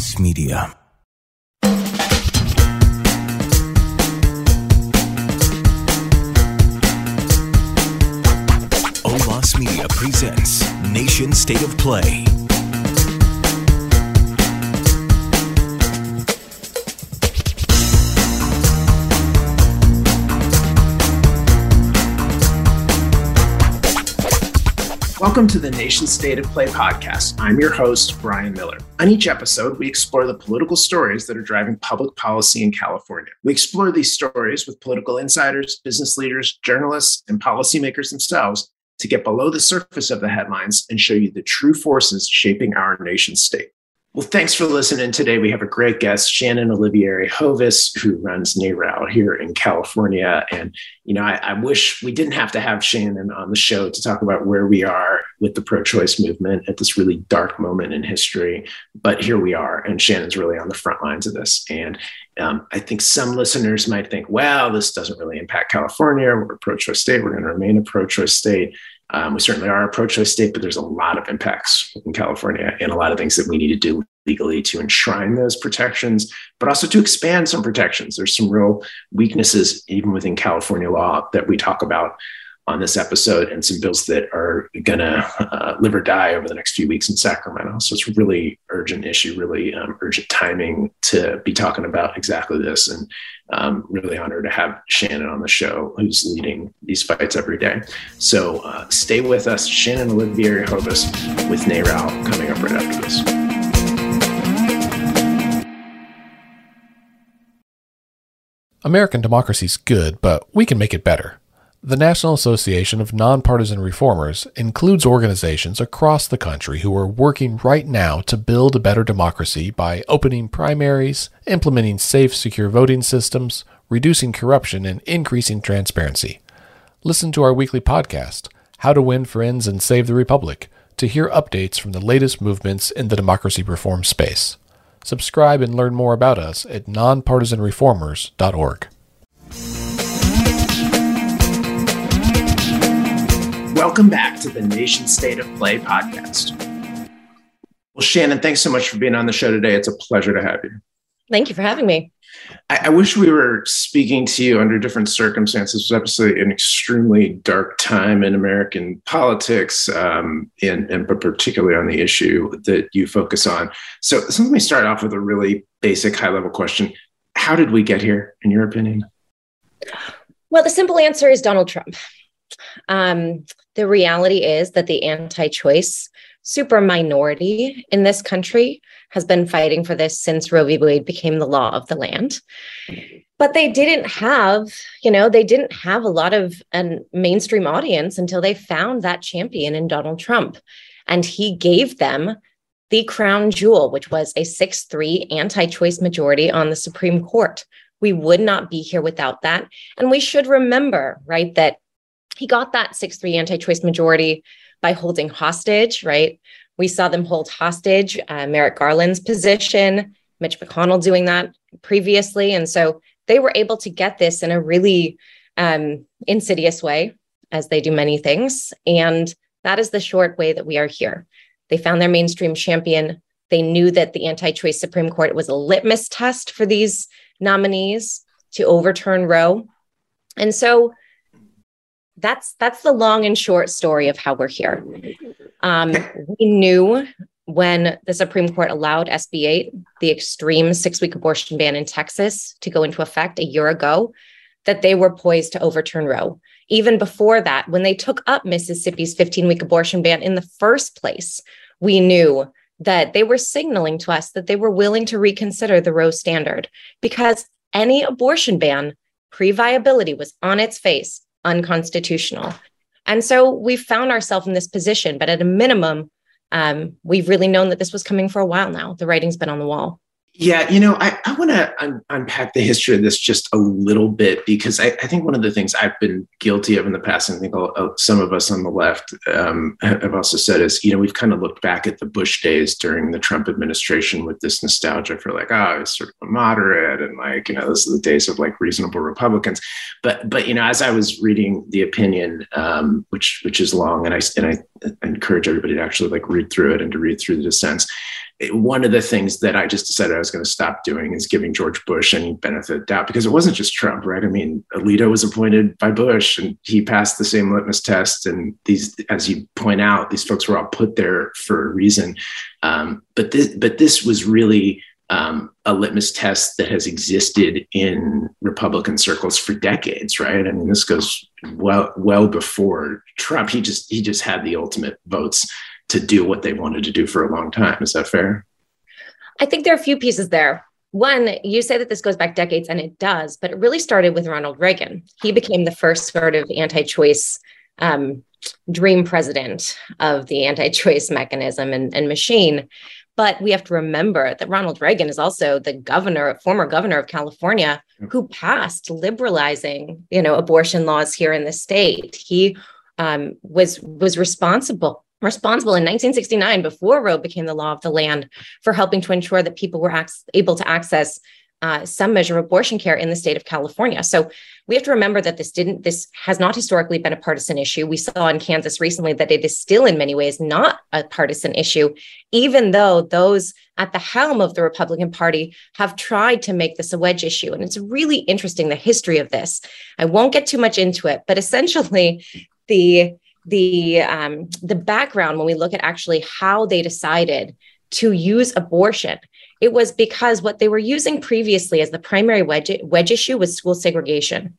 Loss Media. Loss Media presents Nation State of Play. Welcome to the Nation State of Play podcast. I'm your host, Bryan Miller. On each episode, we explore the political stories that are driving public policy in California. We explore these stories with political insiders, business leaders, journalists, and policymakers themselves to get below the surface of the headlines and show you the true forces shaping our nation state. Well, thanks for listening today. We have a great guest, Shannon Olivieri Hovis, who runs NARAL here in California. And, you know, I, I, wish we didn't have to have Shannon on the show to talk about where we are with the pro choice movement at this really dark moment in history. But here we are, and Shannon's really on the front lines of this. And um, I think some listeners might think, well, this doesn't really impact California. We're a pro choice state. We're going to remain a pro choice state. Um, we certainly are a pro choice state, but there's a lot of impacts in California and a lot of things that we need to do legally to enshrine those protections, but also to expand some protections. There's some real weaknesses, even within California law, that we talk about on this episode and some bills that are going to uh, live or die over the next few weeks in Sacramento. So it's really urgent issue, really um, urgent timing to be talking about exactly this. And um, really honored to have Shannon on the show, who's leading these fights every day. So uh, stay with us. Shannon Olivieri Hovis with NARAL coming up right after this. American democracy is good, but we can make it better. The National Association of Nonpartisan Reformers includes organizations across the country who are working right now to build a better democracy by opening primaries, implementing safe, secure voting systems, reducing corruption, and increasing transparency. Listen to our weekly podcast, How to Win Friends and Save the Republic, to hear updates from the latest movements in the democracy reform space. Subscribe and learn more about us at nonpartisanreformers.org. Welcome back to the Nation State of Play podcast. Well, Shannon, thanks so much for being on the show today. It's a pleasure to have you. Thank you for having me. I, I wish we were speaking to you under different circumstances. It was obviously an extremely dark time in American politics, um, and, and but particularly on the issue that you focus on. So, so let me start off with a really basic, high level question: How did we get here, in your opinion? Well, the simple answer is Donald Trump. Um, the reality is that the anti choice super minority in this country has been fighting for this since Roe v. Wade became the law of the land. But they didn't have, you know, they didn't have a lot of a mainstream audience until they found that champion in Donald Trump. And he gave them the crown jewel, which was a 6 3 anti choice majority on the Supreme Court. We would not be here without that. And we should remember, right, that he got that 6 3 anti choice majority by holding hostage, right? We saw them hold hostage uh, Merrick Garland's position, Mitch McConnell doing that previously. And so they were able to get this in a really um, insidious way, as they do many things. And that is the short way that we are here. They found their mainstream champion. They knew that the anti choice Supreme Court was a litmus test for these nominees to overturn Roe. And so that's that's the long and short story of how we're here. Um, we knew when the Supreme Court allowed SB 8, the extreme six week abortion ban in Texas, to go into effect a year ago, that they were poised to overturn Roe. Even before that, when they took up Mississippi's 15 week abortion ban in the first place, we knew that they were signaling to us that they were willing to reconsider the Roe standard because any abortion ban pre viability was on its face unconstitutional. And so we found ourselves in this position, but at a minimum, um, we've really known that this was coming for a while now. The writing's been on the wall. Yeah, you know, I, I want to un- unpack the history of this just a little bit because I, I, think one of the things I've been guilty of in the past, and I think I'll, some of us on the left um, have also said is, you know, we've kind of looked back at the Bush days during the Trump administration with this nostalgia for like, oh, it's sort of a moderate and like, you know, this is the days of like reasonable Republicans. But, but you know, as I was reading the opinion, um, which which is long, and I and I encourage everybody to actually like read through it and to read through the dissents one of the things that I just decided I was going to stop doing is giving George Bush any benefit of doubt because it wasn't just Trump, right? I mean, Alito was appointed by Bush and he passed the same litmus test. And these, as you point out, these folks were all put there for a reason. Um, but this, but this was really um, a litmus test that has existed in Republican circles for decades, right? I mean, this goes well well before Trump. He just he just had the ultimate votes to do what they wanted to do for a long time. Is that fair? I think there are a few pieces there. One, you say that this goes back decades, and it does, but it really started with Ronald Reagan. He became the first sort of anti choice um, dream president of the anti choice mechanism and, and machine. But we have to remember that Ronald Reagan is also the governor, former governor of California, who passed liberalizing, you know, abortion laws here in the state. He um, was was responsible responsible in 1969 before roe became the law of the land for helping to ensure that people were ac- able to access uh, some measure of abortion care in the state of california. So we have to remember that this didn't this has not historically been a partisan issue. We saw in kansas recently that it is still in many ways not a partisan issue even though those at the helm of the republican party have tried to make this a wedge issue. And it's really interesting the history of this. I won't get too much into it but essentially the the um, the background when we look at actually how they decided to use abortion. It was because what they were using previously as the primary wedge, wedge issue was school segregation.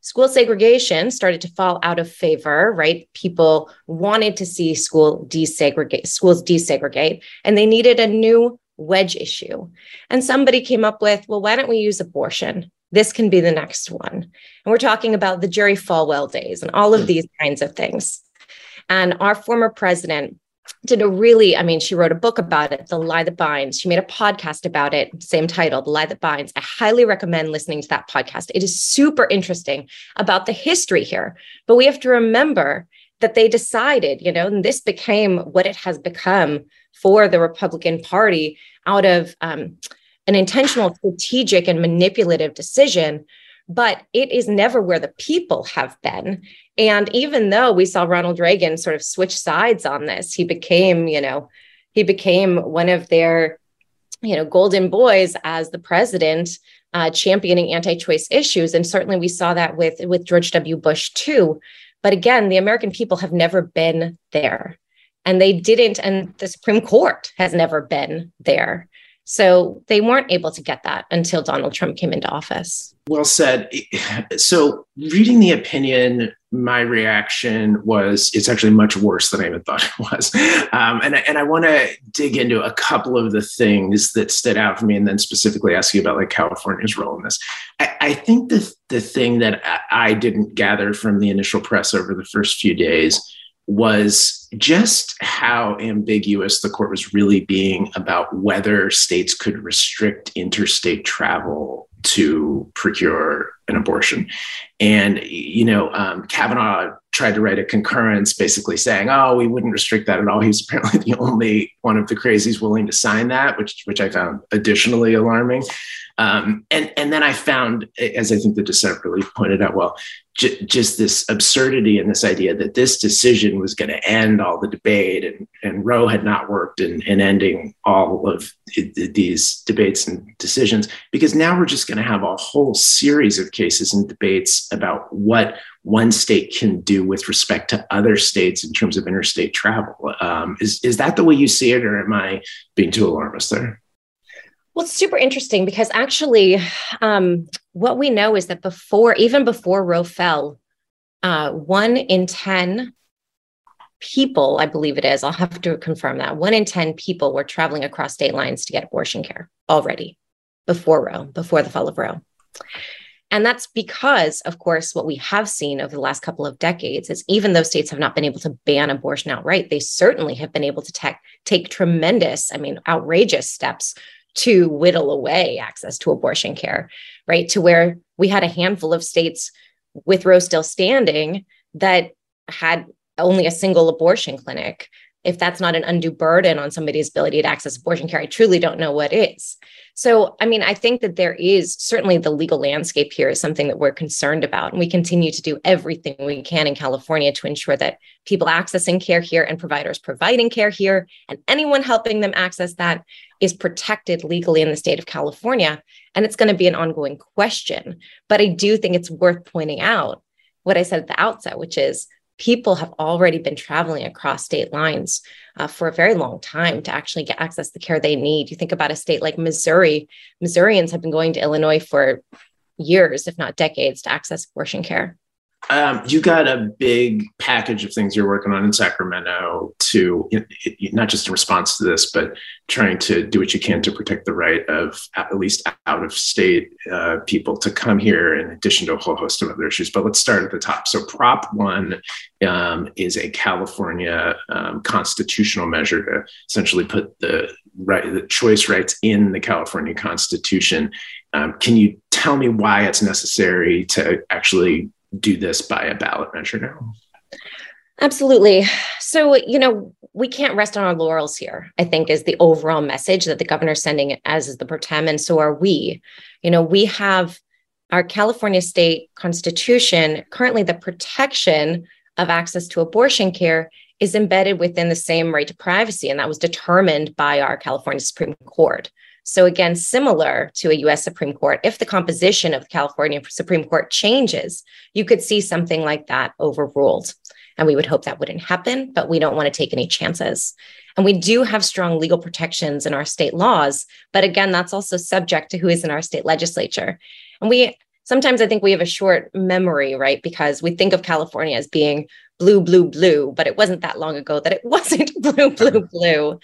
School segregation started to fall out of favor right? People wanted to see school desegregate schools desegregate and they needed a new wedge issue. And somebody came up with well why don't we use abortion this can be the next one. And we're talking about the Jerry Falwell days and all of hmm. these kinds of things. And our former president did a really, I mean, she wrote a book about it, The Lie That Binds. She made a podcast about it, same title, The Lie That Binds. I highly recommend listening to that podcast. It is super interesting about the history here. But we have to remember that they decided, you know, and this became what it has become for the Republican Party out of um, an intentional, strategic, and manipulative decision, but it is never where the people have been. And even though we saw Ronald Reagan sort of switch sides on this, he became, you know, he became one of their, you know, golden boys as the president, uh, championing anti-choice issues. And certainly we saw that with with George W. Bush too. But again, the American people have never been there. And they didn't, and the Supreme Court has never been there. So they weren't able to get that until Donald Trump came into office. Well said. So, reading the opinion, my reaction was it's actually much worse than I even thought it was. Um, and, and I want to dig into a couple of the things that stood out for me and then specifically ask you about like California's role in this. I, I think the, the thing that I didn't gather from the initial press over the first few days was just how ambiguous the court was really being about whether states could restrict interstate travel to procure an abortion. And, you know, um, Kavanaugh tried to write a concurrence basically saying, oh, we wouldn't restrict that at all. He's apparently the only one of the crazies willing to sign that, which, which I found additionally alarming. Um, and, and then I found, as I think the dissent really pointed out well, j- just this absurdity and this idea that this decision was going to end all the debate and, and Roe had not worked in, in ending all of these debates and decisions, because now we're just going to have a whole series of cases and debates about what one state can do with respect to other states in terms of interstate travel. Um, is, is that the way you see it, or am I being too alarmist there? Well, it's super interesting because actually, um, what we know is that before, even before Roe fell, uh, one in 10 people, I believe it is, I'll have to confirm that, one in 10 people were traveling across state lines to get abortion care already before Roe, before the fall of Roe. And that's because, of course, what we have seen over the last couple of decades is even though states have not been able to ban abortion outright, they certainly have been able to te- take tremendous, I mean, outrageous steps to whittle away access to abortion care, right? To where we had a handful of states with Roe still standing that had only a single abortion clinic if that's not an undue burden on somebody's ability to access abortion care, I truly don't know what is. So, I mean, I think that there is certainly the legal landscape here is something that we're concerned about. And we continue to do everything we can in California to ensure that people accessing care here and providers providing care here and anyone helping them access that is protected legally in the state of California. And it's going to be an ongoing question. But I do think it's worth pointing out what I said at the outset, which is people have already been traveling across state lines uh, for a very long time to actually get access to the care they need. You think about a state like Missouri, Missourians have been going to Illinois for years, if not decades, to access abortion care. Um, you got a big package of things you're working on in Sacramento to not just in response to this, but trying to do what you can to protect the right of at least out of state uh, people to come here, in addition to a whole host of other issues. But let's start at the top. So, Prop One um, is a California um, constitutional measure to essentially put the right, the choice rights in the California Constitution. Um, can you tell me why it's necessary to actually do this by a ballot measure now? Absolutely. So, you know, we can't rest on our laurels here, I think, is the overall message that the governor's sending, as is the pro tem, and so are we. You know, we have our California state constitution, currently the protection of access to abortion care is embedded within the same right to privacy, and that was determined by our California Supreme Court. So, again, similar to a US Supreme Court, if the composition of the California Supreme Court changes, you could see something like that overruled. And we would hope that wouldn't happen, but we don't want to take any chances. And we do have strong legal protections in our state laws. But again, that's also subject to who is in our state legislature. And we sometimes I think we have a short memory, right? Because we think of California as being blue, blue, blue, but it wasn't that long ago that it wasn't blue, blue, blue.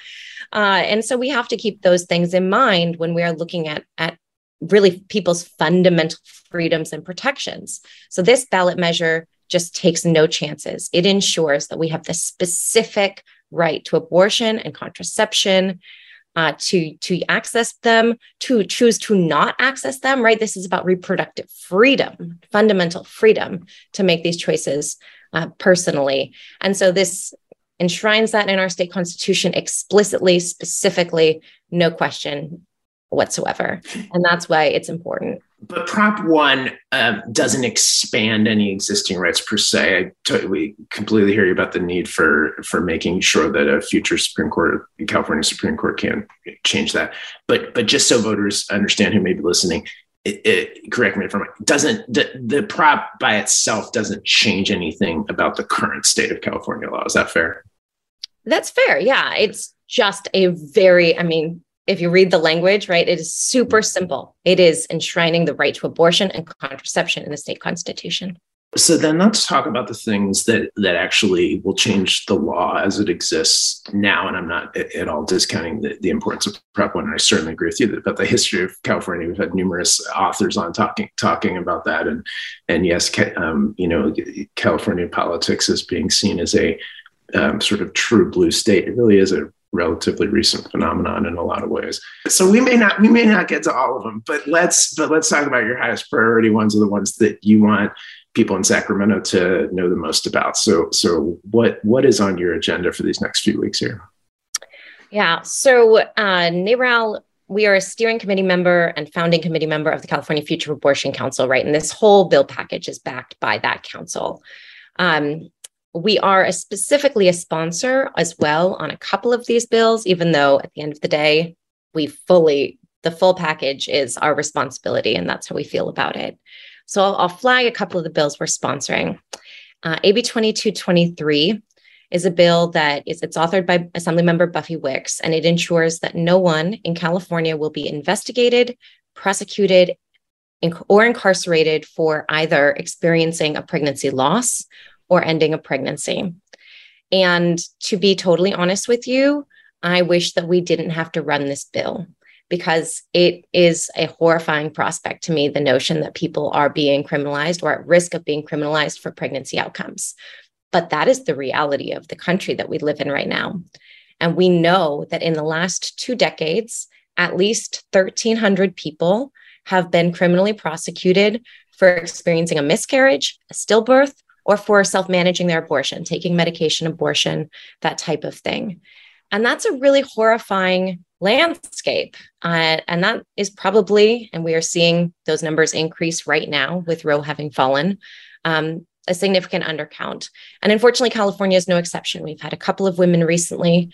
Uh, and so we have to keep those things in mind when we are looking at, at really people's fundamental freedoms and protections. So this ballot measure just takes no chances. It ensures that we have the specific right to abortion and contraception, uh, to to access them, to choose to not access them. Right, this is about reproductive freedom, fundamental freedom to make these choices uh, personally. And so this enshrines that in our state constitution explicitly, specifically, no question whatsoever. And that's why it's important. But Prop 1 um, doesn't expand any existing rights per se. I totally completely hear you about the need for, for making sure that a future Supreme Court, California Supreme Court can change that. But, but just so voters understand who may be listening, it, it, correct me if I'm wrong, doesn't the, the prop by itself doesn't change anything about the current state of California law. Is that fair? That's fair. Yeah. It's just a very, I mean, if you read the language, right, it is super simple. It is enshrining the right to abortion and contraception in the state constitution. So then let's talk about the things that that actually will change the law as it exists now. And I'm not at all discounting the, the importance of Prop One. And I certainly agree with you about the history of California. We've had numerous authors on talking talking about that. And and yes, um, you know, California politics is being seen as a um, sort of true blue state. It really is a relatively recent phenomenon in a lot of ways. So we may not we may not get to all of them, but let's but let's talk about your highest priority ones are the ones that you want people in Sacramento to know the most about. So, so what what is on your agenda for these next few weeks here? Yeah. So, uh, NARAL, we are a steering committee member and founding committee member of the California Future Abortion Council, right? And this whole bill package is backed by that council. Um, we are a specifically a sponsor as well on a couple of these bills, even though at the end of the day, we fully the full package is our responsibility, and that's how we feel about it. So I'll, I'll flag a couple of the bills we're sponsoring. Uh, AB 2223 is a bill that is it's authored by Assemblymember Buffy Wicks, and it ensures that no one in California will be investigated, prosecuted, or incarcerated for either experiencing a pregnancy loss or ending a pregnancy. And to be totally honest with you, I wish that we didn't have to run this bill because it is a horrifying prospect to me the notion that people are being criminalized or at risk of being criminalized for pregnancy outcomes. But that is the reality of the country that we live in right now. And we know that in the last two decades, at least 1,300 people have been criminally prosecuted for experiencing a miscarriage, a stillbirth, or for self managing their abortion, taking medication abortion, that type of thing. And that's a really horrifying landscape. Uh, and that is probably, and we are seeing those numbers increase right now with Roe having fallen. Um, a significant undercount. And unfortunately, California is no exception. We've had a couple of women recently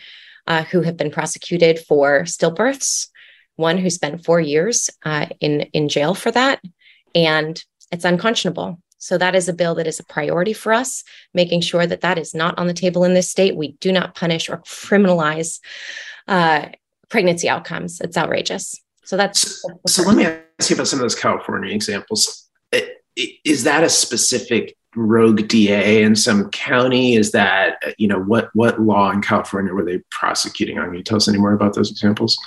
uh, who have been prosecuted for stillbirths, one who spent four years uh, in, in jail for that. And it's unconscionable. So that is a bill that is a priority for us, making sure that that is not on the table in this state. We do not punish or criminalize uh, pregnancy outcomes. It's outrageous. So that's. So, so let me ask you about some of those California examples. Is that a specific rogue DA in some county? Is that you know what what law in California were they prosecuting on? Can you tell us any more about those examples?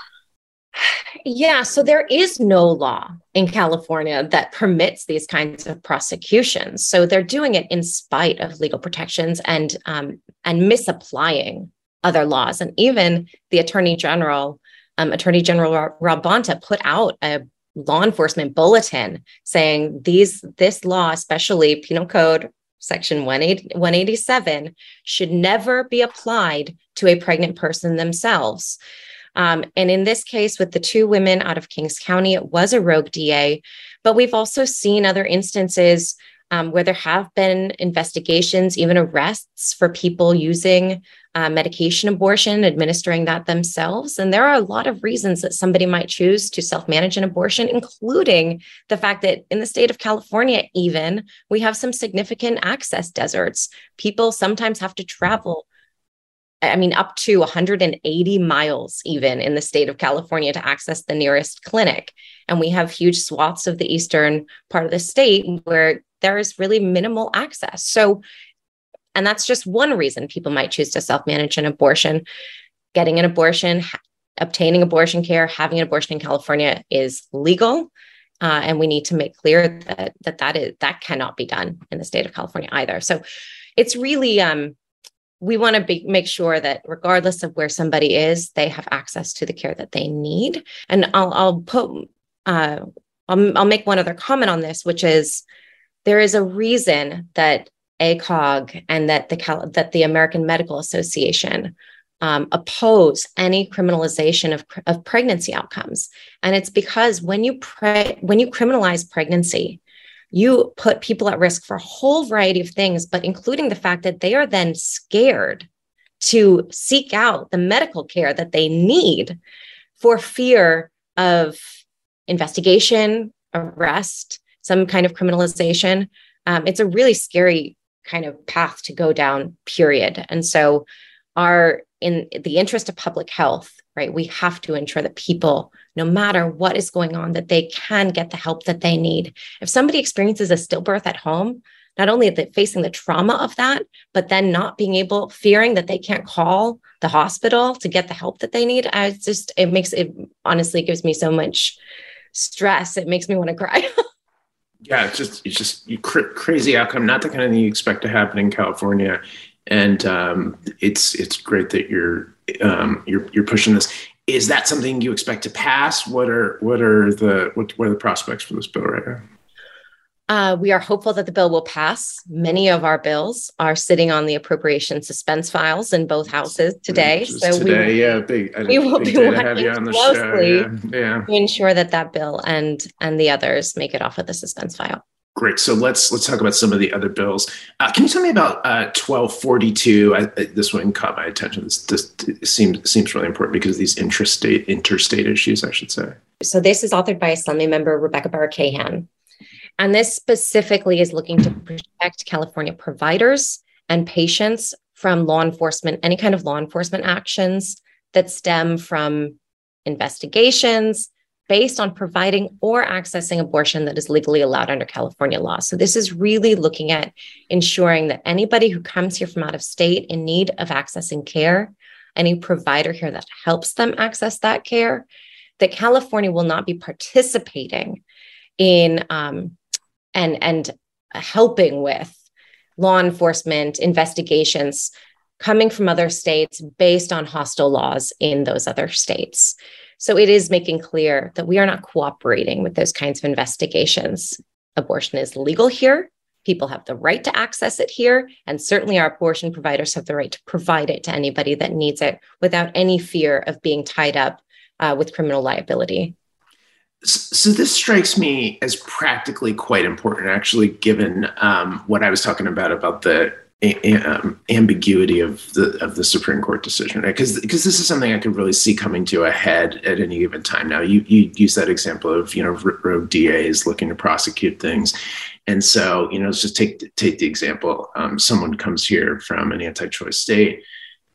Yeah, so there is no law in California that permits these kinds of prosecutions. So they're doing it in spite of legal protections and um, and misapplying other laws. And even the Attorney General, um, Attorney General Rob Bonta, put out a law enforcement bulletin saying these this law, especially Penal Code Section 187, should never be applied to a pregnant person themselves. Um, and in this case, with the two women out of Kings County, it was a rogue DA. But we've also seen other instances um, where there have been investigations, even arrests for people using uh, medication abortion, administering that themselves. And there are a lot of reasons that somebody might choose to self manage an abortion, including the fact that in the state of California, even we have some significant access deserts. People sometimes have to travel I mean, up to 180 miles, even in the state of California, to access the nearest clinic. And we have huge swaths of the eastern part of the state where there is really minimal access. So, and that's just one reason people might choose to self manage an abortion. Getting an abortion, obtaining abortion care, having an abortion in California is legal. Uh, and we need to make clear that, that that is that cannot be done in the state of California either. So it's really um, we want to be, make sure that regardless of where somebody is, they have access to the care that they need. And I'll, I'll put, uh, I'll, I'll make one other comment on this, which is there is a reason that ACOG and that the Cal- that the American Medical Association um, oppose any criminalization of, of pregnancy outcomes, and it's because when you pre- when you criminalize pregnancy, you put people at risk for a whole variety of things, but including the fact that they are then scared to seek out the medical care that they need for fear of investigation, arrest, some kind of criminalization. Um, it's a really scary kind of path to go down, period. And so, our in the interest of public health, right, we have to ensure that people no matter what is going on, that they can get the help that they need. If somebody experiences a stillbirth at home, not only are they facing the trauma of that, but then not being able, fearing that they can't call the hospital to get the help that they need. I just, it makes it honestly gives me so much stress. It makes me want to cry. yeah, it's just, it's just cr- crazy outcome. Not the kind of thing you expect to happen in California. And um, it's, it's great that you're, um, you're, you're pushing this is that something you expect to pass? What are what are the what, what are the prospects for this bill right now? Uh, we are hopeful that the bill will pass. Many of our bills are sitting on the appropriation suspense files in both houses today. Just so today, we, yeah, big, we will be working closely yeah, yeah. to ensure that that bill and and the others make it off of the suspense file. Great. So let's let's talk about some of the other bills. Uh, can you tell me about uh, 1242? This one caught my attention. This, this seems seems really important because of these interstate interstate issues, I should say. So this is authored by Assembly member Rebecca Kahan, and this specifically is looking to protect California providers and patients from law enforcement, any kind of law enforcement actions that stem from investigations, based on providing or accessing abortion that is legally allowed under California law. So, this is really looking at ensuring that anybody who comes here from out of state in need of accessing care, any provider here that helps them access that care, that California will not be participating in um, and and helping with law enforcement investigations coming from other states based on hostile laws in those other states. So it is making clear that we are not cooperating with those kinds of investigations. Abortion is legal here. People have the right to access it here. And certainly our abortion providers have the right to provide it to anybody that needs it without any fear of being tied up uh, with criminal liability. So this strikes me as practically quite important, actually, given um, what I was talking about about the um, ambiguity of the of the Supreme Court decision, Because right? because this is something I could really see coming to a head at any given time. Now, you you use that example of you know rogue DAs looking to prosecute things, and so you know let's just take take the example. Um, someone comes here from an anti-choice state,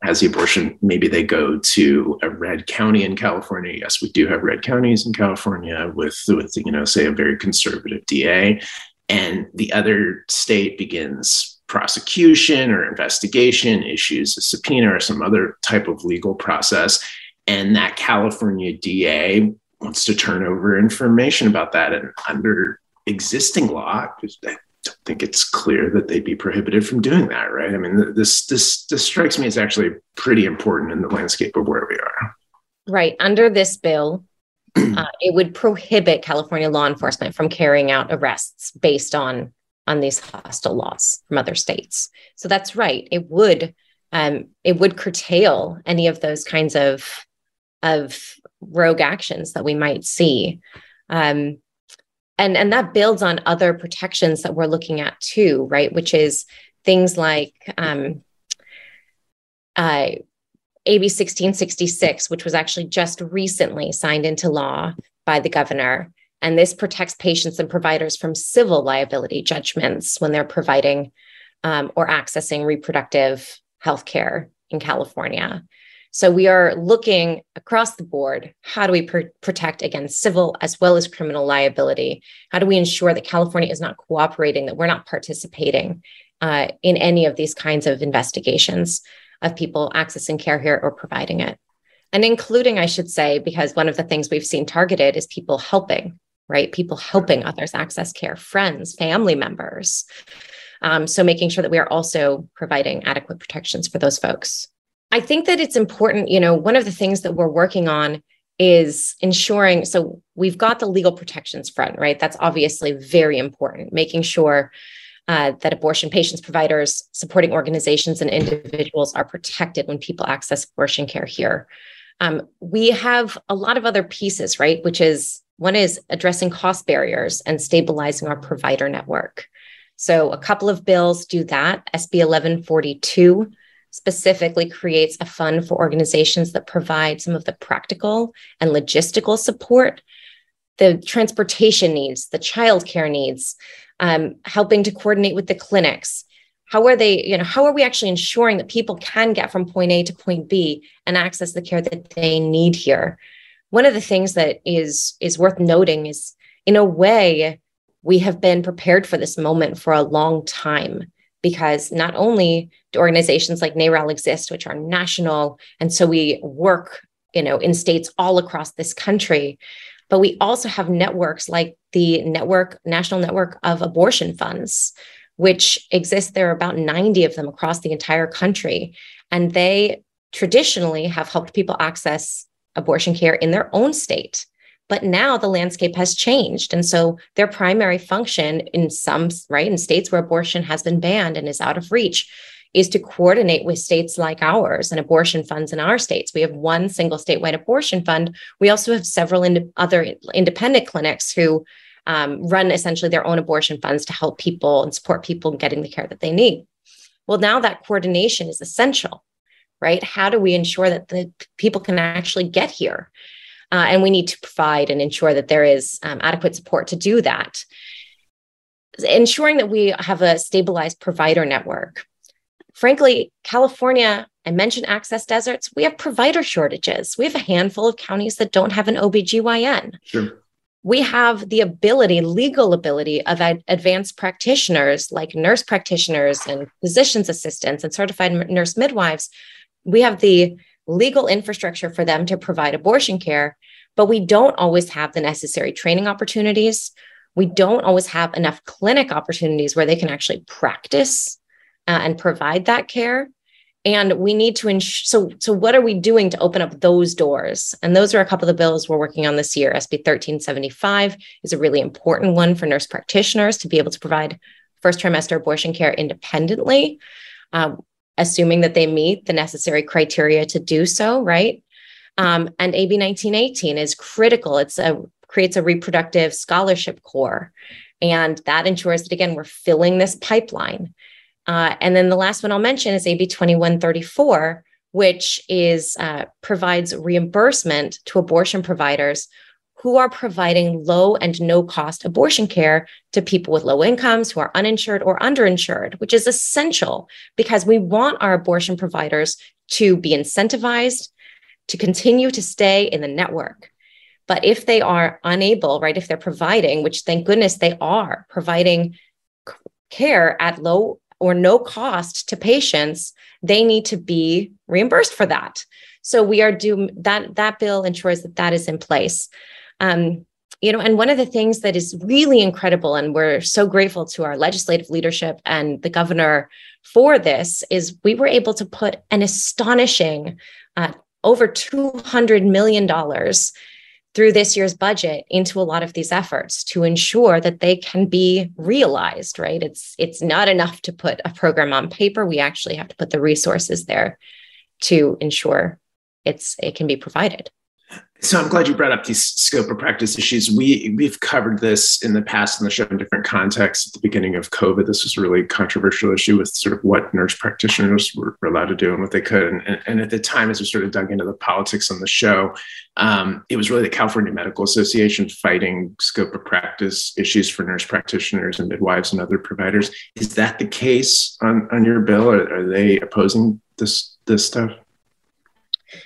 has the abortion. Maybe they go to a red county in California. Yes, we do have red counties in California with with you know say a very conservative DA, and the other state begins prosecution or investigation, issues a subpoena or some other type of legal process, and that California DA wants to turn over information about that. And under existing law, I don't think it's clear that they'd be prohibited from doing that, right? I mean, this this this strikes me as actually pretty important in the landscape of where we are. Right. Under this bill, uh, it would prohibit California law enforcement from carrying out arrests based on on these hostile laws from other states. So that's right. It would um, it would curtail any of those kinds of of rogue actions that we might see. Um, and and that builds on other protections that we're looking at too, right? Which is things like um, uh, AB 1666, which was actually just recently signed into law by the governor, and this protects patients and providers from civil liability judgments when they're providing um, or accessing reproductive health care in California. So we are looking across the board how do we pr- protect against civil as well as criminal liability? How do we ensure that California is not cooperating, that we're not participating uh, in any of these kinds of investigations of people accessing care here or providing it? And including, I should say, because one of the things we've seen targeted is people helping right? People helping others access care, friends, family members. Um, so making sure that we are also providing adequate protections for those folks. I think that it's important, you know, one of the things that we're working on is ensuring so we've got the legal protections front, right? That's obviously very important, making sure uh, that abortion patients, providers, supporting organizations, and individuals are protected when people access abortion care here. Um, we have a lot of other pieces, right? Which is one is addressing cost barriers and stabilizing our provider network. So, a couple of bills do that. SB 1142 specifically creates a fund for organizations that provide some of the practical and logistical support, the transportation needs, the childcare needs, um, helping to coordinate with the clinics. How are they, you know, how are we actually ensuring that people can get from point A to point B and access the care that they need here? One of the things that is is worth noting is in a way we have been prepared for this moment for a long time because not only do organizations like NARAL exist, which are national, and so we work, you know, in states all across this country, but we also have networks like the network, National Network of Abortion Funds, which exist. There are about 90 of them across the entire country, and they traditionally have helped people access abortion care in their own state. But now the landscape has changed. And so their primary function in some, right, in states where abortion has been banned and is out of reach, is to coordinate with states like ours and abortion funds in our states. We have one single statewide abortion fund. We also have several ind- other independent clinics who um, run essentially their own abortion funds to help people and support people in getting the care that they need. Well, now that coordination is essential right? How do we ensure that the people can actually get here? Uh, and we need to provide and ensure that there is um, adequate support to do that. Ensuring that we have a stabilized provider network. Frankly, California, I mentioned access deserts, we have provider shortages. We have a handful of counties that don't have an OBGYN. Sure we have the ability, legal ability of ad- advanced practitioners like nurse practitioners and physician's assistants and certified nurse midwives we have the legal infrastructure for them to provide abortion care, but we don't always have the necessary training opportunities. We don't always have enough clinic opportunities where they can actually practice uh, and provide that care. And we need to ensure. So, so what are we doing to open up those doors? And those are a couple of the bills we're working on this year. SB 1375 is a really important one for nurse practitioners to be able to provide first trimester abortion care independently, um, assuming that they meet the necessary criteria to do so, right? Um, and AB 1918 is critical. It's a creates a reproductive scholarship corps, and that ensures that again we're filling this pipeline. Uh, and then the last one I'll mention is AB 2134, which is uh, provides reimbursement to abortion providers who are providing low and no cost abortion care to people with low incomes who are uninsured or underinsured, which is essential because we want our abortion providers to be incentivized to continue to stay in the network. But if they are unable, right, if they're providing, which thank goodness they are providing care at low or no cost to patients, they need to be reimbursed for that. So we are doing that. That bill ensures that that is in place. Um, you know, and one of the things that is really incredible, and we're so grateful to our legislative leadership and the governor for this, is we were able to put an astonishing uh, over $200 million through this year's budget into a lot of these efforts to ensure that they can be realized right? It's it's not enough to put a program on paper. We actually have to put the resources there to ensure it's it can be provided so I'm glad you brought up these scope of practice issues. We we've covered this in the past in the show in different contexts. At the beginning of COVID, this was a really controversial issue with sort of what nurse practitioners were, allowed to do and what they could. And, and, at the time, as we sort of dug into the politics on the show, um, it was really the California Medical Association fighting scope of practice issues for nurse practitioners and midwives and other providers. Is that the case on, on your bill? Are, are they opposing this this stuff?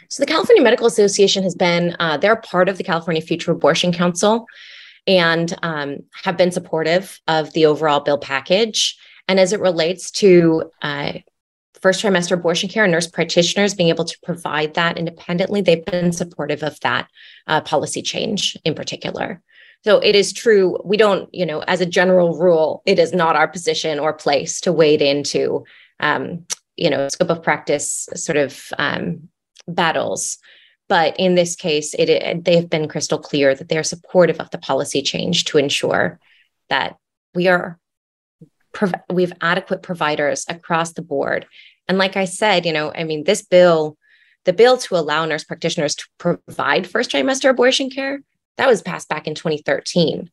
So the California Medical Association has been, uh, they're part of the California Future Abortion Council and um, have been supportive of the overall bill package. And as it relates to uh, first trimester abortion care and nurse practitioners being able to provide that independently, they've been supportive of that uh, policy change in particular. So it is true. We don't, you know, as a general rule, it is not our position or place to wade into, um, you know, scope of practice sort of um, battles. But in this case, it, it, they have been crystal clear that they are supportive of the policy change to ensure that we are we have adequate providers across the board. And like I said, you know, I mean, this bill, the bill to allow nurse practitioners to provide first trimester abortion care, that was passed back in 2013.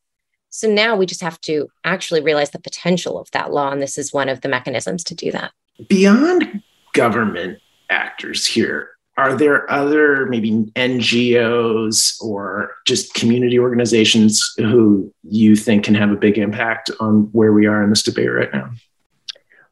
So now we just have to actually realize the potential of that law. And this is one of the mechanisms to do that. Beyond government actors here, are there other maybe NGOs or just community organizations who you think can have a big impact on where we are in this debate right now?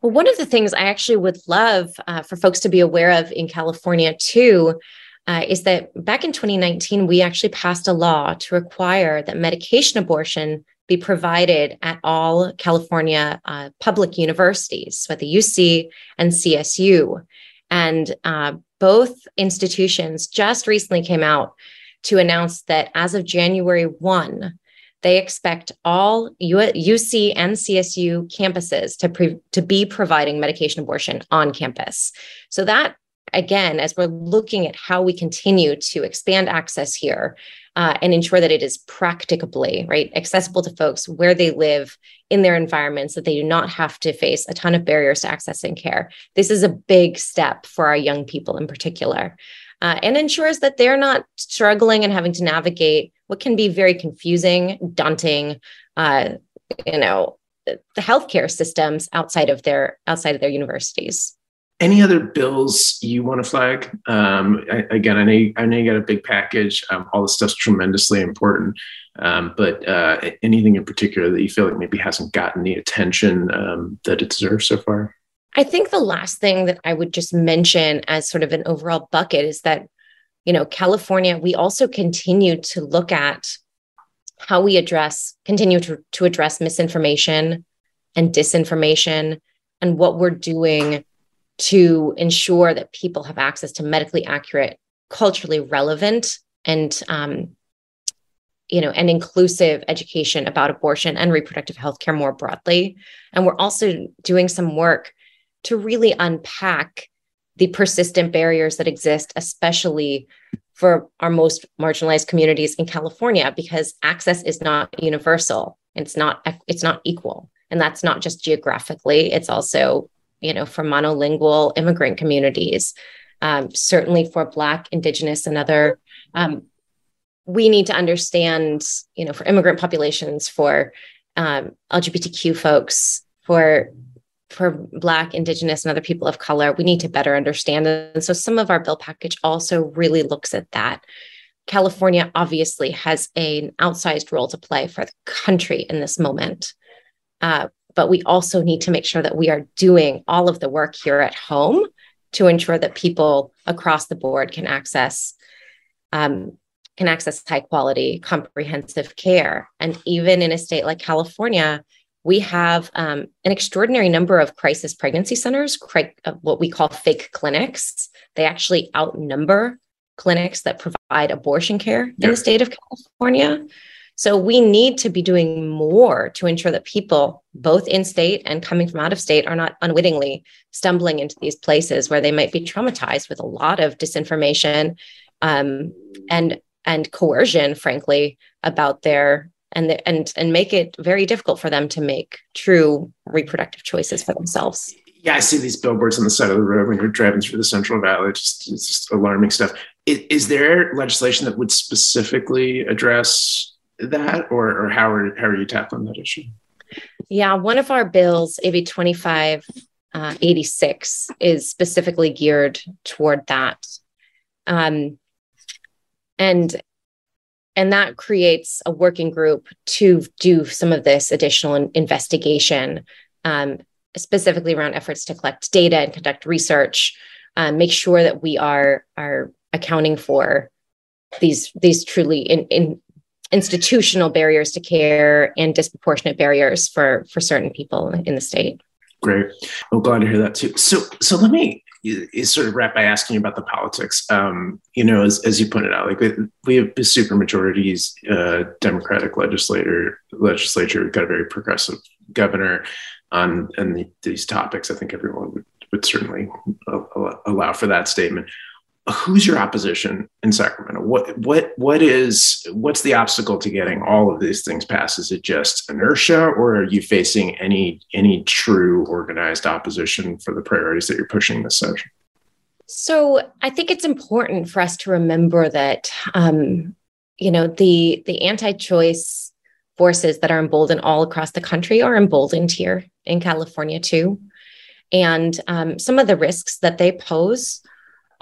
Well, one of the things I actually would love uh, for folks to be aware of in California too uh, is that back in 2019, we actually passed a law to require that medication abortion be provided at all California uh, public universities, so at the UC and CSU. And uh, both institutions just recently came out to announce that as of January 1, they expect all UC and CSU campuses to, pre- to be providing medication abortion on campus. So that again, as we're looking at how we continue to expand access here uh, and ensure that it is practicably right accessible to folks where they live in their environments, that they do not have to face a ton of barriers to accessing care. This is a big step for our young people in particular. Uh, and ensures that they're not struggling and having to navigate what can be very confusing, daunting, uh, you know, the healthcare systems outside of their outside of their universities. Any other bills you want to flag? Um, I, again, I know you, I know you got a big package. Um, all the stuff's tremendously important, um, but uh, anything in particular that you feel like maybe hasn't gotten the attention um, that it deserves so far? I think the last thing that I would just mention as sort of an overall bucket is that, you know, California, we also continue to look at how we address, continue to, to address misinformation and disinformation and what we're doing to ensure that people have access to medically accurate, culturally relevant, and um, you know, and inclusive education about abortion and reproductive health care more broadly. And we're also doing some work to really unpack the persistent barriers that exist, especially for our most marginalized communities in California, because access is not universal. It's not it's not equal. And that's not just geographically, it's also, you know, for monolingual immigrant communities, um, certainly for Black, Indigenous, and other. Um, we need to understand, you know, for immigrant populations, for um, LGBTQ folks, for for Black, Indigenous, and other people of color, we need to better understand. And so some of our bill package also really looks at that. California obviously has an outsized role to play for the country in this moment. Uh, but we also need to make sure that we are doing all of the work here at home to ensure that people across the board can access um, can access high quality comprehensive care. And even in a state like california we have um, an extraordinary number of crisis pregnancy centers uh, what we call fake clinics. They actually outnumber clinics that provide abortion care in the state of california so we need to be doing more to ensure that people, both in state and coming from out of state, are not unwittingly stumbling into these places where they might be traumatized with a lot of disinformation um, and and coercion, frankly, about their and the, and and make it very difficult for them to make true reproductive choices for themselves. Yeah, I see these billboards on the side of the road when you're driving through the Central Valley. It's just, it's just alarming stuff. Is, is there legislation that would specifically address that, or, or how are how are you tackling that issue? Yeah, one of our bills, AB twenty five uh, eighty six, is specifically geared toward that, um, and and that creates a working group to do some of this additional investigation, um, specifically around efforts to collect data and conduct research, um, make sure that we are are accounting for these these truly in, in institutional barriers to care and disproportionate barriers for for certain people in the state. Great. I'm glad to hear that too. So so let me sort of wrap by asking you about the politics. Um, you know, as, as you pointed out, like we have super majorities, uh, Democratic legislator legislature. We've got a very progressive governor on and the, these topics. I think everyone would, would certainly allow for that statement who's your opposition in Sacramento? What what what is what's the obstacle to getting all of these things passed? Is it just inertia, or are you facing any any true organized opposition for the priorities that you're pushing this session? So I think it's important for us to remember that um, you know the the anti-choice forces that are emboldened all across the country are emboldened here in California too, and um, some of the risks that they pose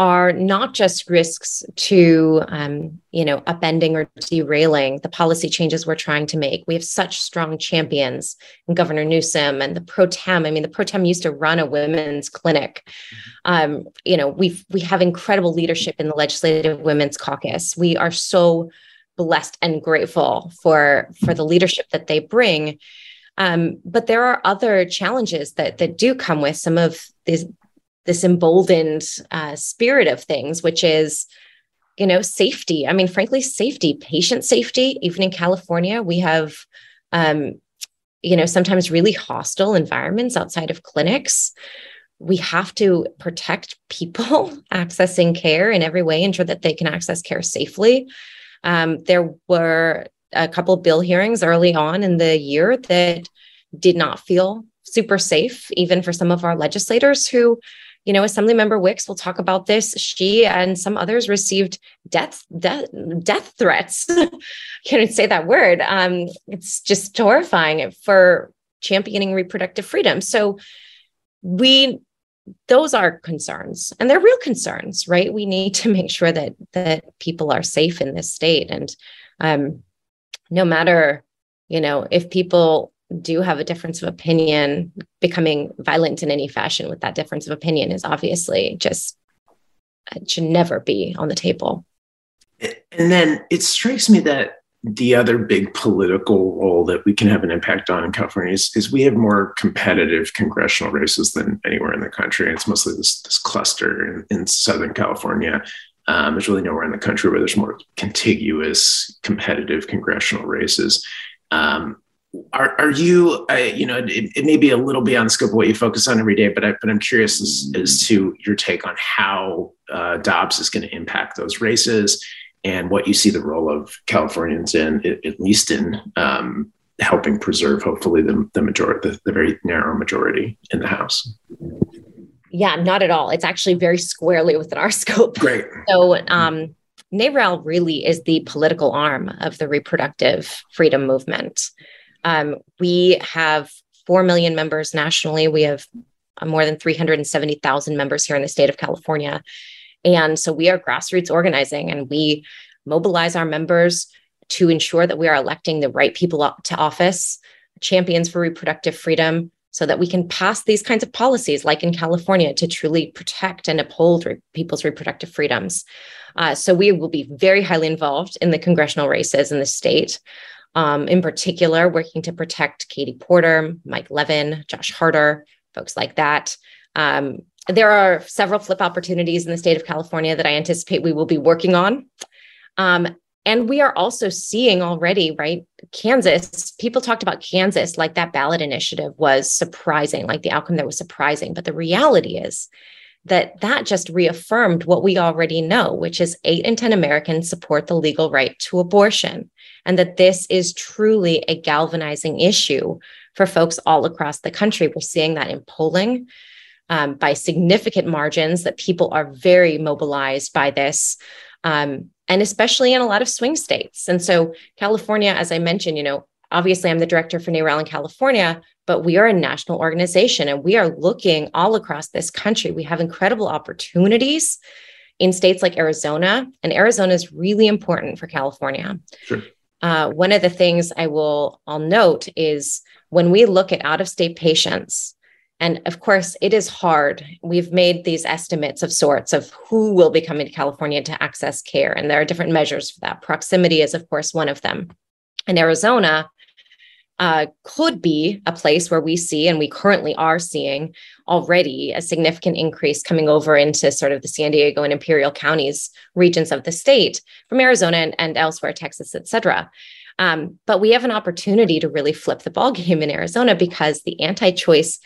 are not just risks to um, you know upending or derailing the policy changes we're trying to make. We have such strong champions in governor newsom and the pro tem. I mean the pro tem used to run a women's clinic. Um, you know we we have incredible leadership in the legislative women's caucus. We are so blessed and grateful for for the leadership that they bring. Um, but there are other challenges that that do come with some of these this emboldened uh, spirit of things, which is, you know, safety. I mean, frankly, safety, patient safety. Even in California, we have, um, you know, sometimes really hostile environments outside of clinics. We have to protect people accessing care in every way, ensure that they can access care safely. Um, there were a couple bill hearings early on in the year that did not feel super safe, even for some of our legislators who you know, Assemblymember Wicks will talk about this. She and some others received death death, death threats. Can't say that word. Um, it's just horrifying for championing reproductive freedom. So we those are concerns and they're real concerns right we need to make sure that that people are safe in this state and um no matter you know if people do have a difference of opinion, becoming violent in any fashion with that difference of opinion is obviously just it should never be on the table. And then it strikes me that the other big political role that we can have an impact on in California is, is we have more competitive congressional races than anywhere in the country. And it's mostly this, this cluster in, in Southern California. Um, there's really nowhere in the country where there's more contiguous competitive congressional races. Um, are, are you uh, you know it, it, may be a little beyond the scope of what you focus on every day but, I, but i'm curious as, as to your take on how uh, dobbs is going to impact those races and what you see the role of californians in at least in um, helping preserve, hopefully, the, the majority, the, the very narrow majority in the House. Yeah, not at all. It's actually very squarely within our scope. Great. So, um, NARAL really is the political arm of the reproductive freedom movement. Um, we have 4 million members nationally. We have uh, more than 370,000 members here in the state of California. And so we are grassroots organizing and we mobilize our members to ensure that we are electing the right people to office, champions for reproductive freedom, so that we can pass these kinds of policies, like in California, to truly protect and uphold re- people's reproductive freedoms. Uh, so we will be very highly involved in the congressional races in the state. Um, in particular, working to protect Katie Porter, Mike Levin, Josh Harder, folks like that. Um, there are several flip opportunities in the state of California that I anticipate we will be working on. Um, and we are also seeing already, right? Kansas, people talked about Kansas like that ballot initiative was surprising, like the outcome there was surprising. But the reality is that that just reaffirmed what we already know, which is eight in 10 Americans support the legal right to abortion, and that this is truly a galvanizing issue for folks all across the country. We're seeing that in polling um, by significant margins, that people are very mobilized by this. Um, and especially in a lot of swing states. And so, California, as I mentioned, you know, obviously I'm the director for NARAL in California, but we are a national organization and we are looking all across this country. We have incredible opportunities in states like Arizona, and Arizona is really important for California. Sure. Uh, one of the things I will I'll note is when we look at out of state patients and of course, it is hard. We've made these estimates of sorts of who will be coming to California to access care. And there are different measures for that. Proximity is, of course, one of them. And Arizona uh, could be a place where we see, and we currently are seeing already, a significant increase coming over into sort of the San Diego and Imperial counties regions of the state from Arizona and, and elsewhere, Texas, et cetera. Um, but we have an opportunity to really flip the ballgame in Arizona because the anti-choice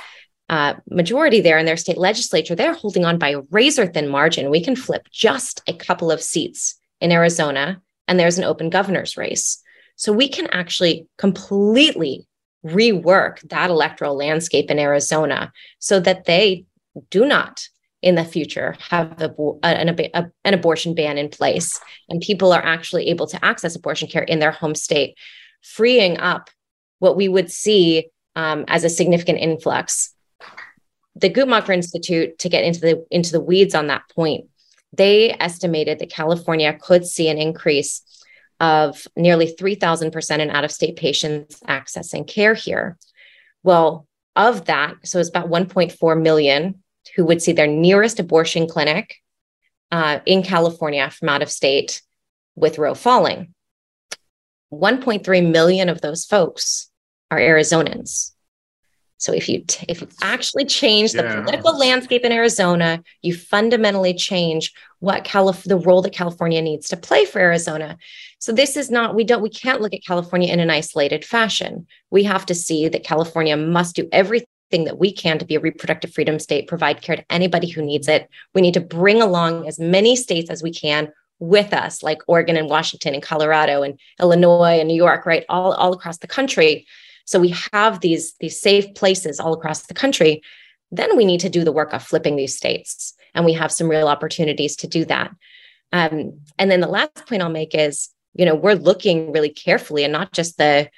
uh, majority there in their state legislature, they're holding on by a razor thin margin. We can flip just a couple of seats in Arizona, and there's an open governor's race. So we can actually completely rework that electoral landscape in Arizona so that they do not in the future have a, an, a, an abortion ban in place. And people are actually able to access abortion care in their home state, freeing up what we would see um, as a significant influx. The Guttmacher Institute, to get into the into the weeds on that point, they estimated that California could see an increase of nearly 3,000% in out of state patients accessing care here. Well, of that, so it's about 1.4 million who would see their nearest abortion clinic uh, in California from out of state with Roe falling. 1.3 million of those folks are Arizonans. So if you t- if you actually change the yeah. political landscape in Arizona, you fundamentally change what Calif- the role that California needs to play for Arizona. So this is not we don't we can't look at California in an isolated fashion. We have to see that California must do everything that we can to be a reproductive freedom state, provide care to anybody who needs it. We need to bring along as many states as we can with us, like Oregon and Washington and Colorado and Illinois and New York, right? All, all across the country so we have these, these safe places all across the country. Then we need to do the work of flipping these states. And we have some real opportunities to do that. Um, and then the last point I'll make is, you know, we're looking really carefully and not just the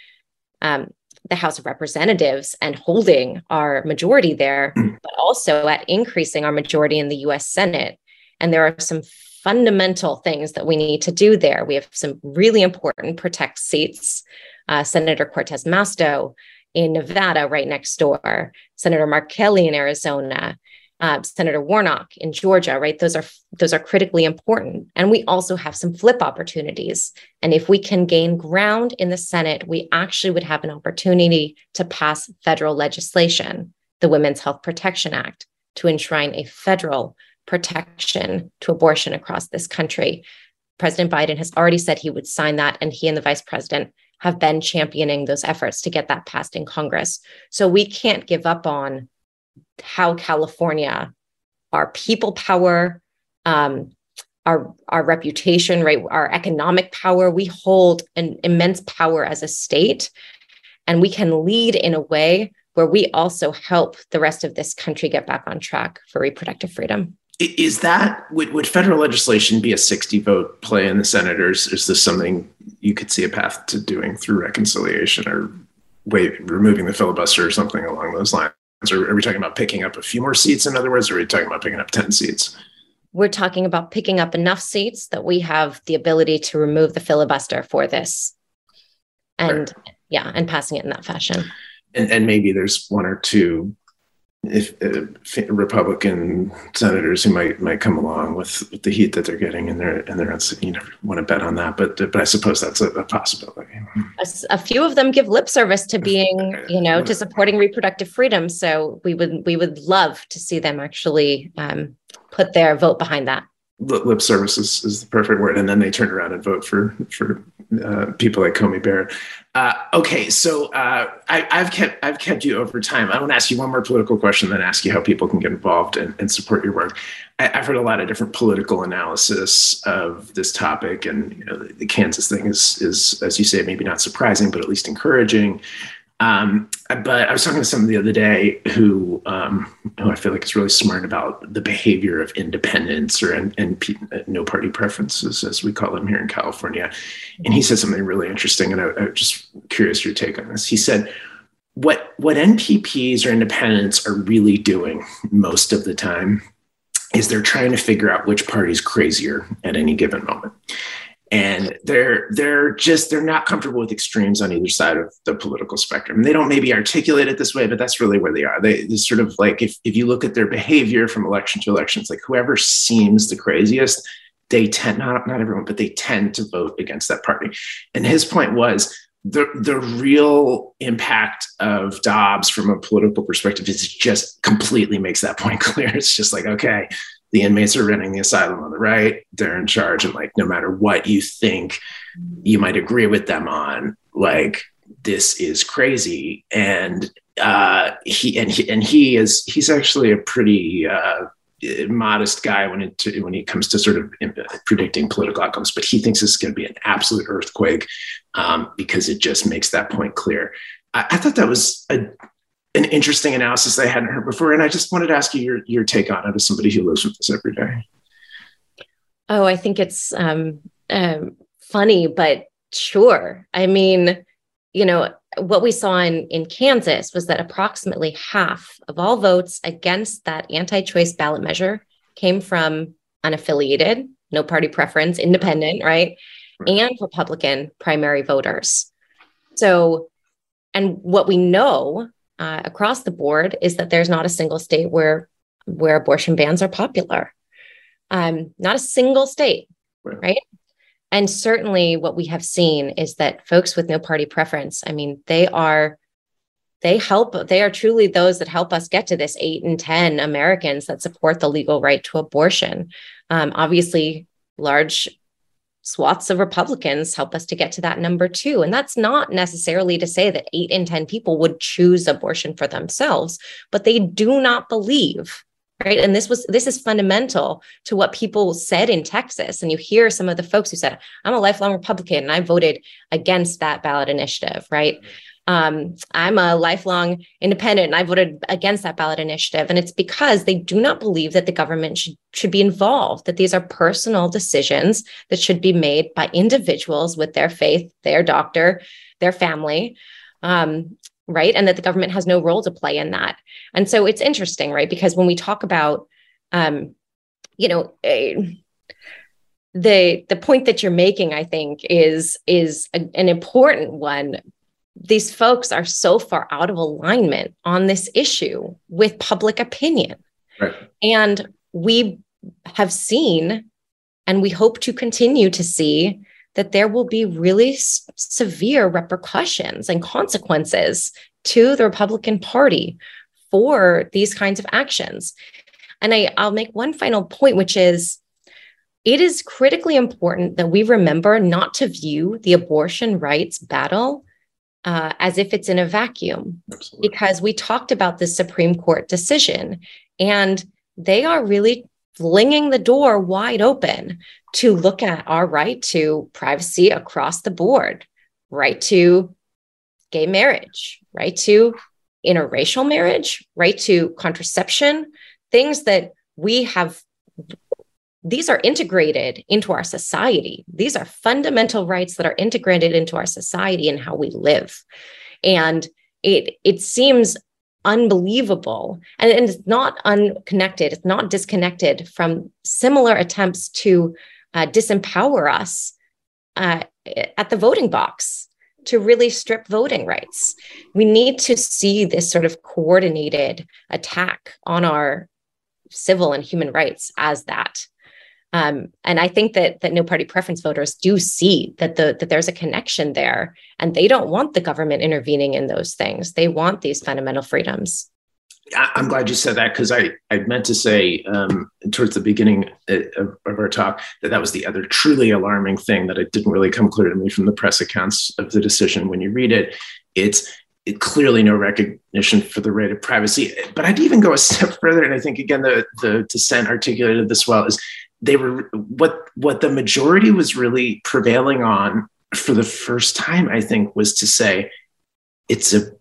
um, the House of Representatives and holding our majority there, but also at increasing our majority in the US Senate. And there are some fundamental things that we need to do there. We have some really important protect seats uh, Senator Cortez Masto in Nevada, right next door, Senator Mark Kelly in Arizona, uh, Senator Warnock in Georgia, right? Those are those are critically important, and we also have some flip opportunities. And if we can gain ground in the Senate, we actually would have an opportunity to pass federal legislation, the Women's Health Protection Act, to enshrine a federal protection to abortion across this country. President Biden has already said he would sign that, and he and the vice president have been championing those efforts to get that passed in Congress. So we can't give up on how California, our people power, um, our our reputation, right, our economic power, we hold an immense power as a state. And we can lead in a way where we also help the rest of this country get back on track for reproductive freedom. Is that would, would federal legislation be a 60 vote play in the senators? Is this something you could see a path to doing through reconciliation or way removing the filibuster or something along those lines? Or are we talking about picking up a few more seats? In other words, or are we talking about picking up 10 seats? We're talking about picking up enough seats that we have the ability to remove the filibuster for this. And right. yeah, and passing it in that fashion. And, and maybe there's one or two if uh, Republican senators who might might come along with, with, the heat that they're getting, and they're and they're you never want to bet on that, but but I suppose that's a, a possibility. A, a, few of them give lip service to being, you know, to supporting reproductive freedom. So we would we would love to see them actually um, put their vote behind that. Lip service is, is the perfect word, and then they turn around and vote for for uh, people like Coney Barrett. Uh, okay, so uh, I, have kept I've kept you over time. I want to ask you one more political question, then ask you how people can get involved and, and support your work. I, have heard a lot of different political analysis of this topic, and you know, the, the Kansas thing is is as you say, maybe not surprising, but at least encouraging. Um, but I was talking to someone the other day who, um, who I feel like is really smart about the behavior of independents or and, and no party preferences, as we call them here in California. And he said something really interesting, and I, I'm just curious your take on this. He said, "What what NPPs or independents are really doing most of the time is they're trying to figure out which party's crazier at any given moment." And they're they're just they're not comfortable with extremes on either side of the political spectrum. They don't maybe articulate it this way but that's really where they are. They, they sort of like if, if you look at their behavior from election to election it's like whoever seems the craziest they tend not not everyone but they tend to vote against that party. And his point was the the real impact of Dobbs from a political perspective is just completely makes that point clear. It's just like, okay, the inmates are running the asylum on the right they're in charge and like no matter what you think you might agree with them on like this is crazy and uh he and he and he is he's actually a pretty uh modest guy when it when he comes to sort of predicting political outcomes, but he thinks this is going to be an absolute earthquake um, because it just makes that point clear. I, I, thought that was a an interesting analysis I hadn't heard before. And I just wanted to ask you your, your take on it as somebody who lives with this every day. Oh, I think it's um, um, funny, but sure. I mean, you know, what we saw in, in Kansas was that approximately half of all votes against that anti choice ballot measure came from unaffiliated, no party preference, independent, right? And Republican primary voters. So, and what we know uh, across the board is that there's not a single state where where abortion bans are popular. Um, not a single state, right. right? And certainly, what we have seen is that folks with no party preference, I mean, they are they help they are truly those that help us get to this 8 and 10 americans that support the legal right to abortion um, obviously large swaths of Republicans help us to get to that number two. And that's not necessarily to say that eight in 10 people would choose abortion for themselves, but they do not believe. Right. And this was this is fundamental to what people said in Texas. And you hear some of the folks who said, I'm a lifelong Republican and I voted against that ballot initiative. Right. Um, I'm a lifelong independent and I voted against that ballot initiative. And it's because they do not believe that the government should, should be involved, that these are personal decisions that should be made by individuals with their faith, their doctor, their family. Um, right. And that the government has no role to play in that. And so it's interesting, right? Because when we talk about, um, you know, a, the the point that you're making i think is is a, an important one these folks are so far out of alignment on this issue with public opinion. Right. And we have seen, and we hope to continue to see, that there will be really s- severe repercussions and consequences to the Republican Party for these kinds of actions. And I, I'll make one final point, which is it is critically important that we remember not to view the abortion rights battle uh, as if it's in a vacuum Absolutely. because we talked about the Supreme Court decision and they are really flinging the door wide open to look at our right to privacy across the board, right to gay marriage, right to interracial marriage, right to contraception, things that we have these are integrated into our society. These are fundamental rights that are integrated into our society and how we live. And it it seems unbelievable and, and it's not unconnected it's not disconnected from similar attempts to uh, disempower us uh, at the voting box to really strip voting rights we need to see this sort of coordinated attack on our civil and human rights as that um, and I think that that no party preference voters do see that the that there's a connection there, and they don't want the government intervening in those things. They want these fundamental freedoms. I'm glad you said that because I, I meant to say um, towards the beginning uh, of, of, our talk that that was the other truly alarming thing that it didn't really come clear to me from the press accounts of the decision. When you read it, it's it, clearly no recognition for the right of privacy. But I'd even go a step further, and I think again the the dissent articulated this well is they were what what the majority was really prevailing on for the first time i think was to say it's a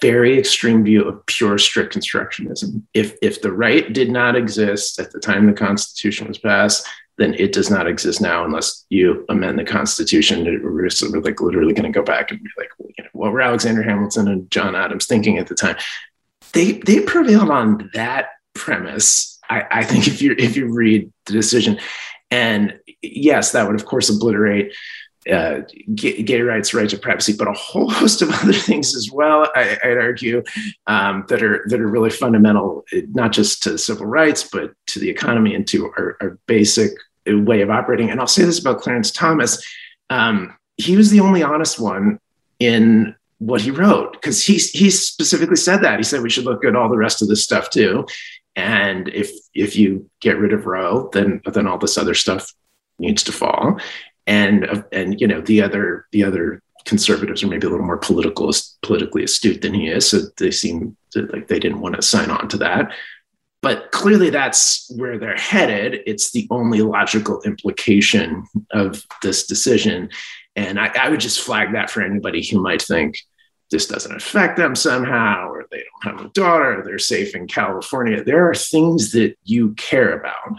very extreme view of pure strict constructionism. If if the right did not exist at the time the constitution was passed then it does not exist now unless you amend the constitution. We're sort of like literally going to go back and be like you know, what were alexander hamilton and john adams thinking at the time? They they prevailed on that premise I, I think if you if you read the decision, and yes, that would of course obliterate uh, gay, gay, rights, right to privacy, but a whole host of other things as well. I, would argue um, that are that are really fundamental, not just to civil rights, but to the economy and to our, our basic way of operating. And I'll say this about Clarence Thomas: um, he was the only honest one in what he wrote because he he specifically said that he said we should look at all the rest of this stuff too and if if you get rid of Roe, then then all this other stuff needs to fall. And and you know the other the other conservatives are maybe a little more political politically astute than he is, so they seem to, like they didn't want to sign on to that. But clearly, that's where they're headed. It's the only logical implication of this decision. And I, I would just flag that for anybody who might think, this doesn't affect them somehow, or they don't have a daughter, they're safe in California. There are things that you care about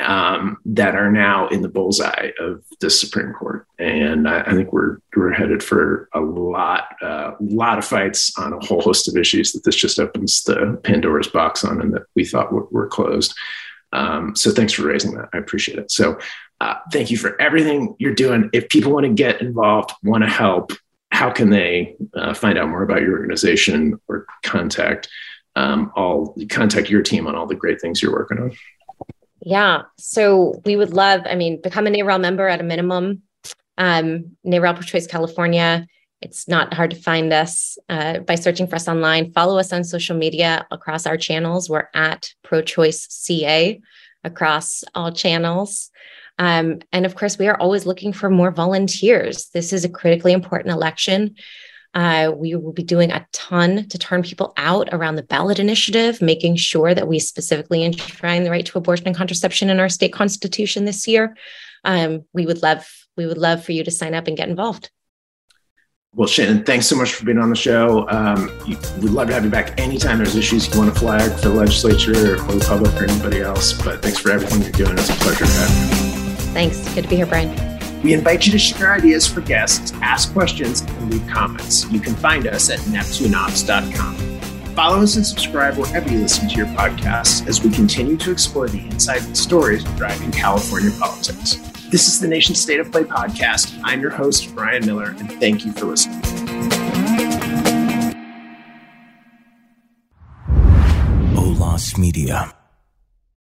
um, that are now in the bullseye of the Supreme Court, and I, I think we're we're headed for a lot, a uh, lot of fights on a whole host of issues that this just opens the Pandora's box on, and that we thought were, were closed. Um, so thanks for raising that. I appreciate it. So uh, thank you for everything you're doing. If people want to get involved, want to help, how can they uh, find out more about your organization or contact um, all contact your team on all the great things you're working on? Yeah, so we would love. I mean, become a NARAL member at a minimum. Um, NARAL Pro Choice California. It's not hard to find us uh, by searching for us online. Follow us on social media across our channels. We're at Pro Choice CA across all channels. Um, and of course, we are always looking for more volunteers. This is a critically important election. Uh, we will be doing a ton to turn people out around the ballot initiative, making sure that we specifically enshrine the right to abortion and contraception in our state constitution this year. Um, we would love we would love for you to sign up and get involved. Well, Shannon, thanks so much for being on the show. Um, we'd love to have you back anytime there's issues you want to flag for the legislature or the public or anybody else. But thanks for everything you're doing. It's a pleasure to have you. Thanks. Good to be here, Bryan. We invite you to share ideas for guests, ask questions, and leave comments. You can find us at neptuneops.com. Follow us and subscribe wherever you listen to your podcasts as we continue to explore the insights and stories driving California politics. This is the Nation State of Play podcast. I'm your host, Bryan Miller, and thank you for listening. Olas Media.